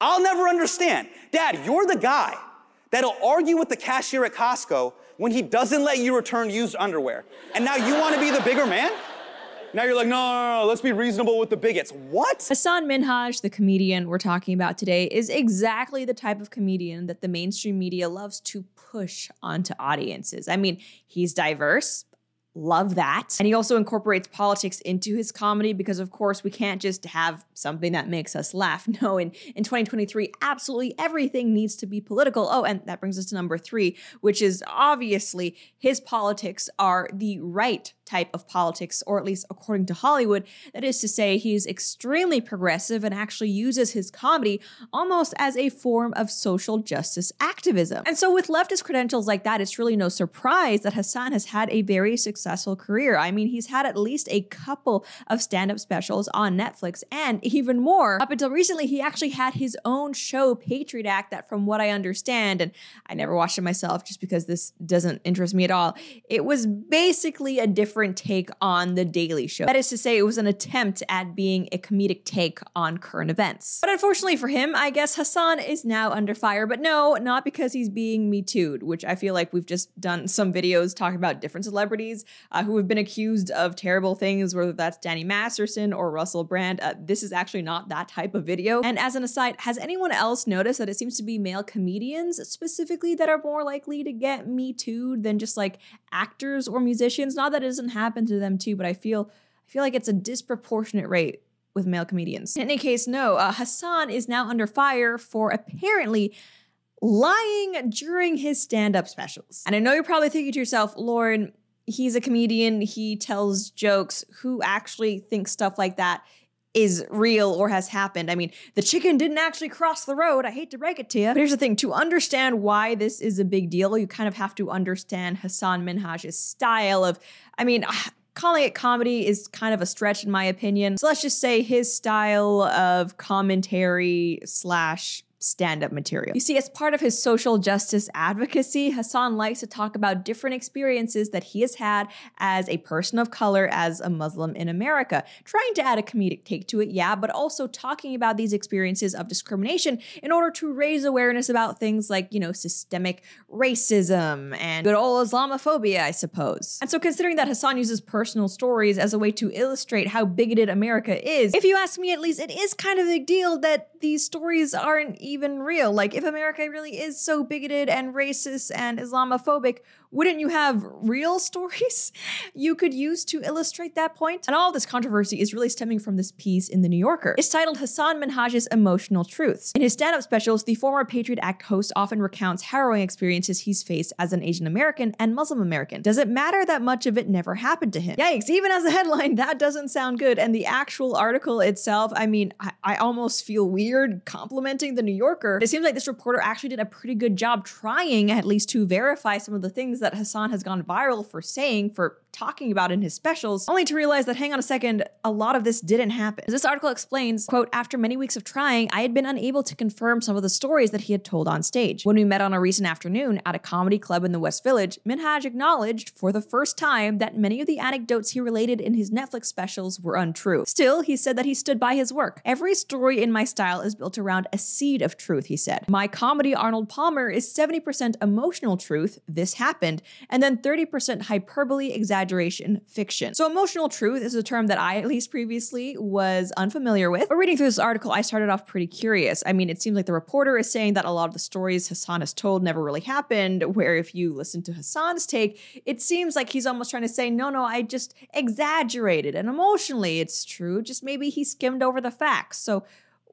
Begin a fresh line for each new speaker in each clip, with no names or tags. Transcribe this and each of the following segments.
I'll never understand. Dad, you're the guy that'll argue with the cashier at Costco when he doesn't let you return used underwear. And now you want to be the bigger man? Now you're like, no, no, no, let's be reasonable with the bigots. What?
Hasan Minhaj, the comedian we're talking about today, is exactly the type of comedian that the mainstream media loves to push onto audiences. I mean, he's diverse, Love that. And he also incorporates politics into his comedy because, of course, we can't just have something that makes us laugh. No, in, in 2023, absolutely everything needs to be political. Oh, and that brings us to number three, which is obviously his politics are the right type of politics, or at least according to Hollywood. That is to say, he's extremely progressive and actually uses his comedy almost as a form of social justice activism. And so, with leftist credentials like that, it's really no surprise that Hasan has had a very successful career. I mean, he's had at least a couple of stand up specials on Netflix, and even more, up until recently, he actually had his own show, Patriot Act, that from what I understand, and I never watched it myself just because this doesn't interest me at all, it was basically a different different take on The Daily Show. That is to say, it was an attempt at being a comedic take on current events. But unfortunately for him, I guess Hasan is now under fire. But no, not because he's being Me Too'd, which I feel like we've just done some videos talking about different celebrities uh, who have been accused of terrible things, whether that's Danny Masterson or Russell Brand. Uh, this is actually not that type of video. And as an aside, has anyone else noticed that it seems to be male comedians specifically that are more likely to get Me Too'd than just like actors or musicians? Not that it doesn't happen to them too, but I feel I feel like it's a disproportionate rate with male comedians. In any case, no, uh, Hasan is now under fire for apparently lying during his stand up specials. And I know you're probably thinking to yourself, Lauren, he's a comedian, he tells jokes. Who actually thinks stuff like that is real or has happened. I mean, the chicken didn't actually cross the road. I hate to break it to you. But here's the thing to understand why this is a big deal, you kind of have to understand Hasan Minhaj's style of, I mean, ah, calling it comedy is kind of a stretch in my opinion. So let's just say his style of commentary slash stand up material. You see, as part of his social justice advocacy, Hasan likes to talk about different experiences that he has had as a person of color, as a Muslim in America, trying to add a comedic take to it, yeah, but also talking about these experiences of discrimination in order to raise awareness about things like, you know, systemic racism and good old Islamophobia, I suppose. And so, considering that Hasan uses personal stories as a way to illustrate how bigoted America is, if you ask me at least, it is kind of a big deal that these stories aren't even real. Like, if America really is so bigoted and racist and Islamophobic, wouldn't you have real stories you could use to illustrate that point? And all this controversy is really stemming from this piece in The New Yorker. It's titled Hasan Minhaj's Emotional Truths. In his stand up specials, the former Patriot Act host often recounts harrowing experiences he's faced as an Asian American and Muslim American. Does it matter that much of it never happened to him? Yikes, even as a headline, that doesn't sound good. And the actual article itself, I mean, I, I almost feel weird complimenting The New Yorker. It seems like this reporter actually did a pretty good job trying, at least, to verify some of the things things that Hasan has gone viral for saying, for talking about in his specials, only to realize that, hang on a second, a lot of this didn't happen. This article explains, quote, after many weeks of trying, I had been unable to confirm some of the stories that he had told on stage. When we met on a recent afternoon at a comedy club in the West Village, Minhaj acknowledged for the first time that many of the anecdotes he related in his Netflix specials were untrue. Still, he said that he stood by his work. Every story in my style is built around a seed of truth, he said. My comedy, Arnold Palmer, is 70% emotional truth, this happened, and then 30% hyperbole, exaggeration, exaggeration fiction. So, emotional truth is a term that I, at least previously, was unfamiliar with. But reading through this article, I started off pretty curious. I mean, it seems like the reporter is saying that a lot of the stories Hasan has told never really happened, where if you listen to Hasan's take, it seems like he's almost trying to say, no, no, I just exaggerated. And emotionally, it's true, just maybe he skimmed over the facts. So,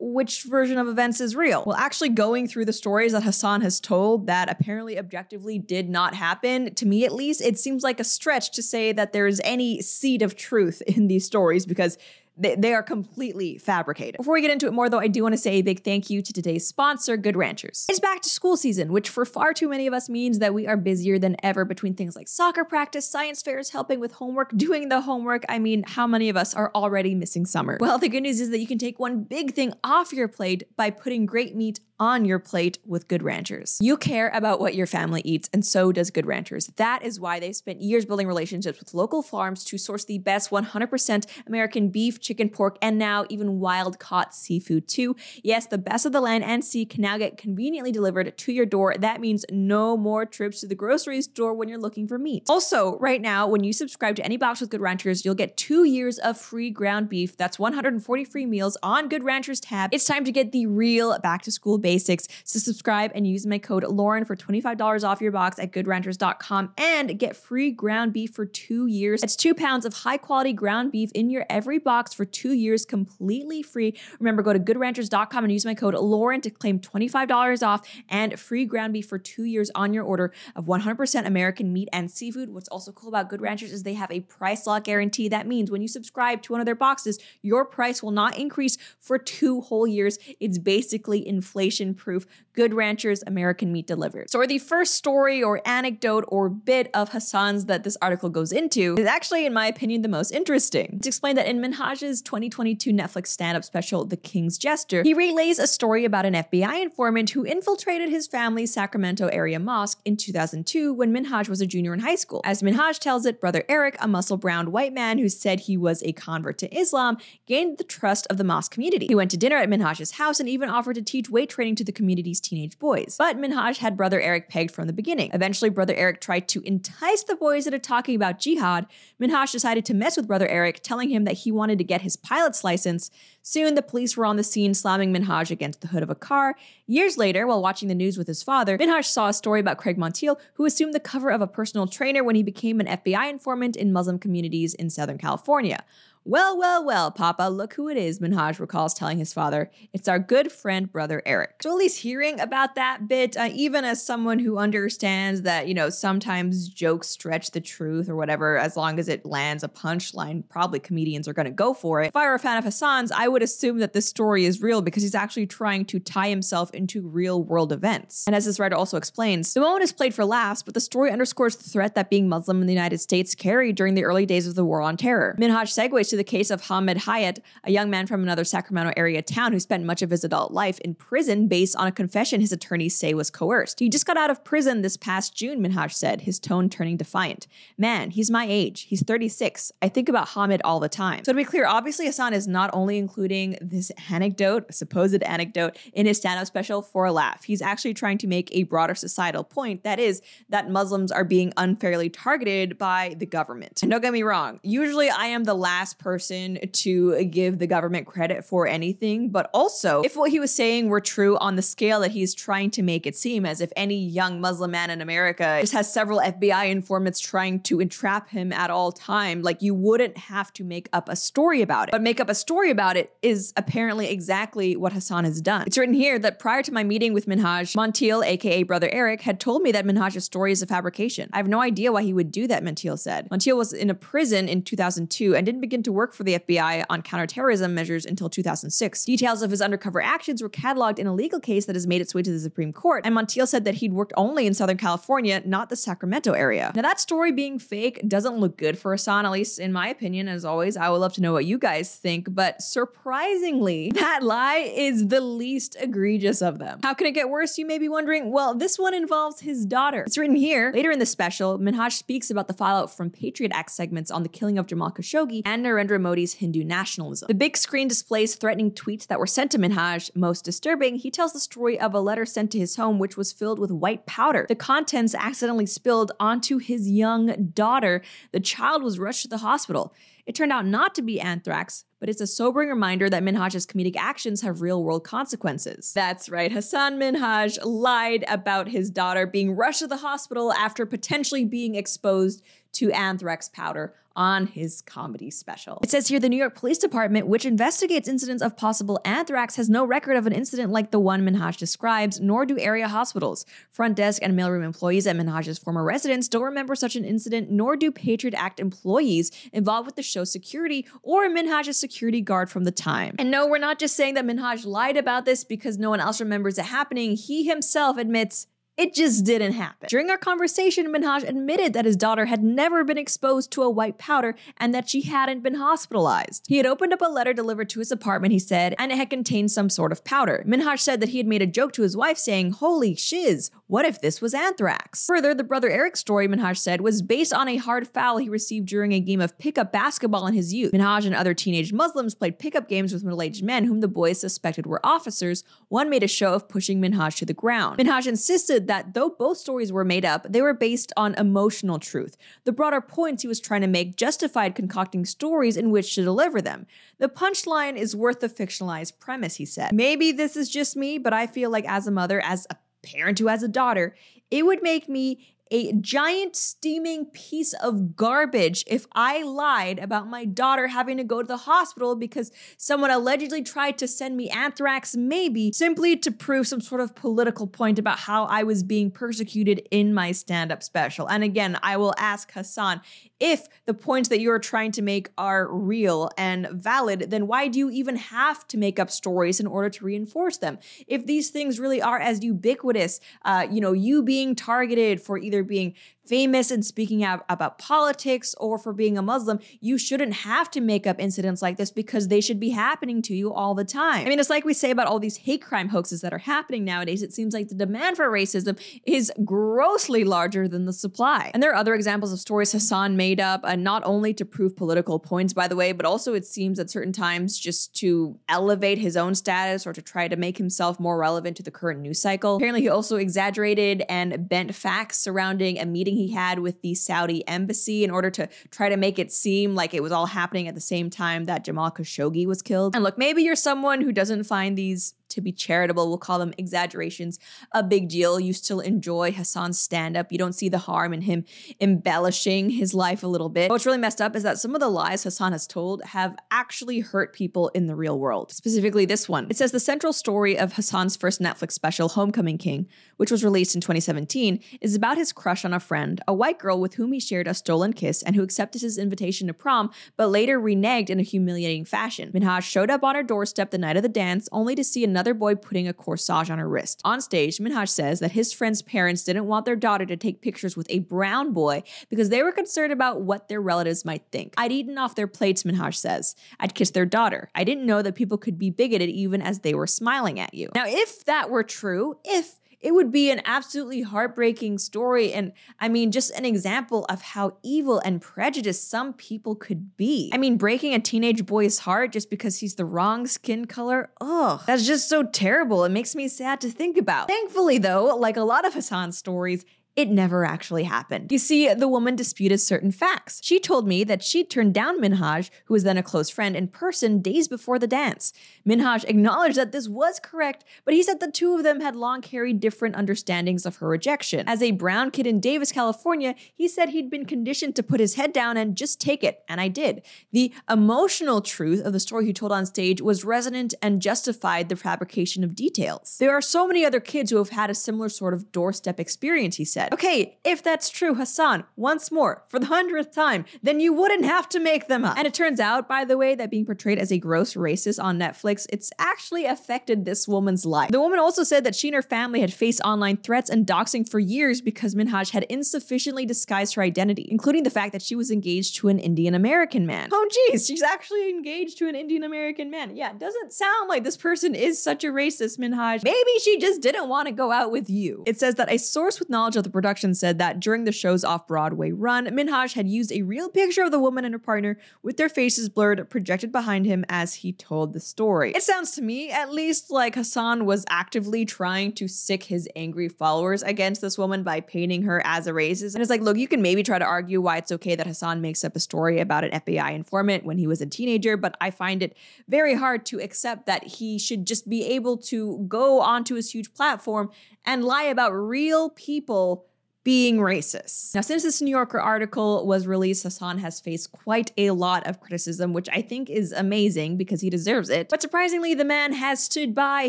which version of events is real. Well, actually, going through the stories that Hasan has told that apparently objectively did not happen, to me at least, it seems like a stretch to say that there's any seed of truth in these stories because they, they are completely fabricated. Before we get into it more, though, I do want to say a big thank you to today's sponsor, Good Ranchers. It's back to school season, which for far too many of us means that we are busier than ever between things like soccer practice, science fairs, helping with homework, doing the homework. I mean, how many of us are already missing summer? Well, the good news is that you can take one big thing off your plate by putting great meat on your plate with Good Ranchers. You care about what your family eats, and so does Good Ranchers. That is why they've spent years building relationships with local farms to source the best 100% American beef, chicken, pork, and now even wild caught seafood too. Yes, the best of the land and sea can now get conveniently delivered to your door. That means no more trips to the grocery store when you're looking for meat. Also, right now, when you subscribe to any box with Good Ranchers, you'll get two years of free ground beef. That's 140 free meals on Good Ranchers tab. It's time to get the real back to school basics. So subscribe and use my code Lauren for $25 off your box at goodranchers.com and get free ground beef for two years. That's two pounds of high quality ground beef in your every box for two years completely free. Remember, go to goodranchers.com and use my code Lauren to claim $25 off and free ground beef for two years on your order of 100% American meat and seafood. What's also cool about Good Ranchers is they have a price lock guarantee. That means when you subscribe to one of their boxes, your price will not increase for two whole years. It's basically inflation proof. Good Ranchers American Meat Delivered. So, the first story or anecdote or bit of Hasan's that this article goes into is actually, in my opinion, the most interesting. It's explained that in Minhaj's 2022 Netflix stand up special, The King's Jester, he relays a story about an FBI informant who infiltrated his family's Sacramento area mosque in 2002 when Minhaj was a junior in high school. As Minhaj tells it, brother Eric, a muscle browned white man who said he was a convert to Islam, gained the trust of the mosque community. He went to dinner at Minhaj's house and even offered to teach weight training to the community's teenage boys. But Minhaj had brother Eric pegged from the beginning. Eventually, brother Eric tried to entice the boys into talking about jihad. Minhaj decided to mess with brother Eric, telling him that he wanted to get his pilot's license. Soon, the police were on the scene slamming Minhaj against the hood of a car. Years later, while watching the news with his father, Minhaj saw a story about Craig Monteilh, who assumed the cover of a personal trainer when he became an FBI informant in Muslim communities in Southern California. Well, well, well, Papa, look who it is, Minhaj recalls telling his father. It's our good friend, brother Eric. So, at least hearing about that bit, uh, even as someone who understands that, you know, sometimes jokes stretch the truth or whatever, as long as it lands a punchline, probably comedians are going to go for it. If I were a fan of Hasan's, I would assume that this story is real because he's actually trying to tie himself into real world events. And as this writer also explains, the moment is played for laughs, but the story underscores the threat that being Muslim in the United States carried during the early days of the war on terror. Minhaj segues to the case of Hamid Hayat, a young man from another Sacramento area town who spent much of his adult life in prison based on a confession his attorneys say was coerced. He just got out of prison this past June, Minhaj said, his tone turning defiant. Man, he's my age. He's 36. I think about Hamid all the time. So to be clear, obviously Hasan is not only including this anecdote, supposed anecdote, in his stand-up special for a laugh. He's actually trying to make a broader societal point, that is, that Muslims are being unfairly targeted by the government. And don't get me wrong, usually I am the last person to give the government credit for anything, but also if what he was saying were true on the scale that he's trying to make it seem, as if any young Muslim man in America just has several FBI informants trying to entrap him at all time, like you wouldn't have to make up a story about it. But make up a story about it is apparently exactly what Hasan has done. It's written here that prior to my meeting with Minhaj, Monteilh, aka brother Eric, had told me that Minhaj's story is a fabrication. I have no idea why he would do that, Monteilh said. Monteilh was in a prison in 2002 and didn't begin to work for the FBI on counterterrorism measures until 2006. Details of his undercover actions were cataloged in a legal case that has made its way to the Supreme Court, and Monteilh said that he'd worked only in Southern California, not the Sacramento area. Now, that story being fake doesn't look good for Hasan, at least in my opinion. As always, I would love to know what you guys think, but surprisingly, that lie is the least egregious of them. How can it get worse, you may be wondering? Well, this one involves his daughter. It's written here. Later in the special, Minhaj speaks about the fallout from Patriot Act segments on the killing of Jamal Khashoggi and Narendra Modi's Hindu nationalism. The big screen displays threatening tweets that were sent to Minhaj. Most disturbing, he tells the story of a letter sent to his home which was filled with white powder. The contents accidentally spilled onto his young daughter. The child was rushed to the hospital. It turned out not to be anthrax, but it's a sobering reminder that Minhaj's comedic actions have real world consequences. That's right, Hasan Minhaj lied about his daughter being rushed to the hospital after potentially being exposed to anthrax powder on his comedy special. It says here the New York Police Department, which investigates incidents of possible anthrax, has no record of an incident like the one Minhaj describes, nor do area hospitals. Front desk and mailroom employees at Minhaj's former residence don't remember such an incident, nor do Patriot Act employees involved with the show's security or Minhaj's security guard from the time. And no, we're not just saying that Minhaj lied about this because no one else remembers it happening. He himself admits It just didn't happen. During our conversation, Minhaj admitted that his daughter had never been exposed to a white powder and that she hadn't been hospitalized. He had opened up a letter delivered to his apartment, he said, and it had contained some sort of powder. Minhaj said that he had made a joke to his wife saying, Holy shiz, what if this was anthrax? Further, the brother Eric's story, Minhaj said, was based on a hard foul he received during a game of pickup basketball in his youth. Minhaj and other teenage Muslims played pickup games with middle aged men whom the boys suspected were officers. One made a show of pushing Minhaj to the ground. Minhaj insisted that though both stories were made up, they were based on emotional truth. The broader points he was trying to make justified concocting stories in which to deliver them. The punchline is worth the fictionalized premise, he said. Maybe this is just me, but I feel like as a mother, as a parent who has a daughter, it would make me a giant steaming piece of garbage if I lied about my daughter having to go to the hospital because someone allegedly tried to send me anthrax, maybe simply to prove some sort of political point about how I was being persecuted in my stand up special. And again, I will ask Hasan if the points that you're trying to make are real and valid, then why do you even have to make up stories in order to reinforce them? If these things really are as ubiquitous, uh, you know, you being targeted for either being famous and speaking out about politics or for being a Muslim, you shouldn't have to make up incidents like this because they should be happening to you all the time. I mean, it's like we say about all these hate crime hoaxes that are happening nowadays. It seems like the demand for racism is grossly larger than the supply. And there are other examples of stories Hasan made up, uh, not only to prove political points, by the way, but also it seems at certain times just to elevate his own status or to try to make himself more relevant to the current news cycle. Apparently, he also exaggerated and bent facts surrounding a meeting he had with the Saudi embassy in order to try to make it seem like it was all happening at the same time that Jamal Khashoggi was killed. And look, maybe you're someone who doesn't find these to be charitable, we'll call them exaggerations, a big deal. You still enjoy Hasan's stand up. You don't see the harm in him embellishing his life a little bit. What's really messed up is that some of the lies Hasan has told have actually hurt people in the real world, specifically this one. It says the central story of Hasan's first Netflix special, Homecoming King, which was released in 2017, is about his crush on a friend, a white girl with whom he shared a stolen kiss and who accepted his invitation to prom, but later reneged in a humiliating fashion. Minhaj showed up on her doorstep the night of the dance, only to see another boy putting a corsage on her wrist. On stage, Minhaj says that his friend's parents didn't want their daughter to take pictures with a brown boy because they were concerned about what their relatives might think. I'd eaten off their plates, Minhaj says. I'd kissed their daughter. I didn't know that people could be bigoted even as they were smiling at you. Now, if that were true, if it would be an absolutely heartbreaking story. And I mean, just an example of how evil and prejudiced some people could be. I mean, breaking a teenage boy's heart just because he's the wrong skin color, ugh, that's just so terrible. It makes me sad to think about. Thankfully, though, like a lot of Hasan's stories, it never actually happened. You see, the woman disputed certain facts. She told me that she'd turned down Minhaj, who was then a close friend, in person days before the dance. Minhaj acknowledged that this was correct, but he said the two of them had long carried different understandings of her rejection. As a brown kid in Davis, California, he said he'd been conditioned to put his head down and just take it, and I did. The emotional truth of the story he told on stage was resonant and justified the fabrication of details. There are so many other kids who have had a similar sort of doorstep experience, he said. Okay, if that's true, Hasan, once more, for the hundredth time, then you wouldn't have to make them up. And it turns out, by the way, that being portrayed as a gross racist on Netflix, it's actually affected this woman's life. The woman also said that she and her family had faced online threats and doxing for years because Minhaj had insufficiently disguised her identity, including the fact that she was engaged to an Indian American man. Oh, geez, she's actually engaged to an Indian American man. Yeah, it doesn't sound like this person is such a racist, Minhaj. Maybe she just didn't want to go out with you. It says that a source with knowledge of the production said that during the show's off Broadway run, Minhaj had used a real picture of the woman and her partner with their faces blurred projected behind him as he told the story. It sounds to me, at least, like Hasan was actively trying to sick his angry followers against this woman by painting her as a racist. And it's like, look, you can maybe try to argue why it's okay that Hasan makes up a story about an FBI informant when he was a teenager, but I find it very hard to accept that he should just be able to go onto his huge platform and lie about real people being racist. Now, since this New Yorker article was released, Hasan has faced quite a lot of criticism, which I think is amazing because he deserves it. But surprisingly, the man has stood by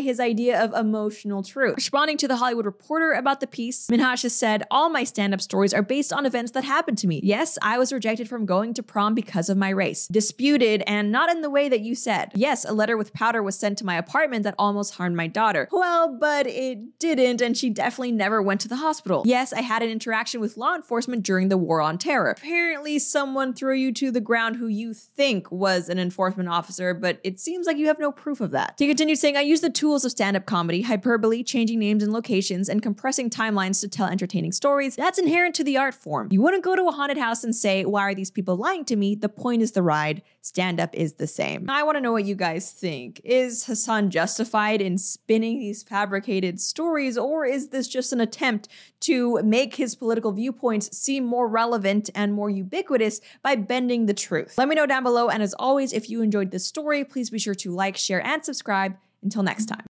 his idea of emotional truth. Responding to the Hollywood Reporter about the piece, Minhaj has said, All my stand up stories are based on events that happened to me. Yes, I was rejected from going to prom because of my race. Disputed and not in the way that you said. Yes, a letter with powder was sent to my apartment that almost harmed my daughter. Well, but it didn't, and she definitely never went to the hospital. Yes, I had an interaction with law enforcement during the war on terror. Apparently, someone threw you to the ground who you think was an enforcement officer, but it seems like you have no proof of that. He continued saying, I use the tools of stand up comedy, hyperbole, changing names and locations, and compressing timelines to tell entertaining stories. That's inherent to the art form. You wouldn't go to a haunted house and say, Why are these people lying to me? The point is the ride. Stand up is the same. I want to know what you guys think. Is Hasan justified in spinning these fabricated stories, or is this just an attempt to make his political viewpoints seem more relevant and more ubiquitous by bending the truth? Let me know down below. And as always, if you enjoyed this story, please be sure to like, share, and subscribe. Until next time.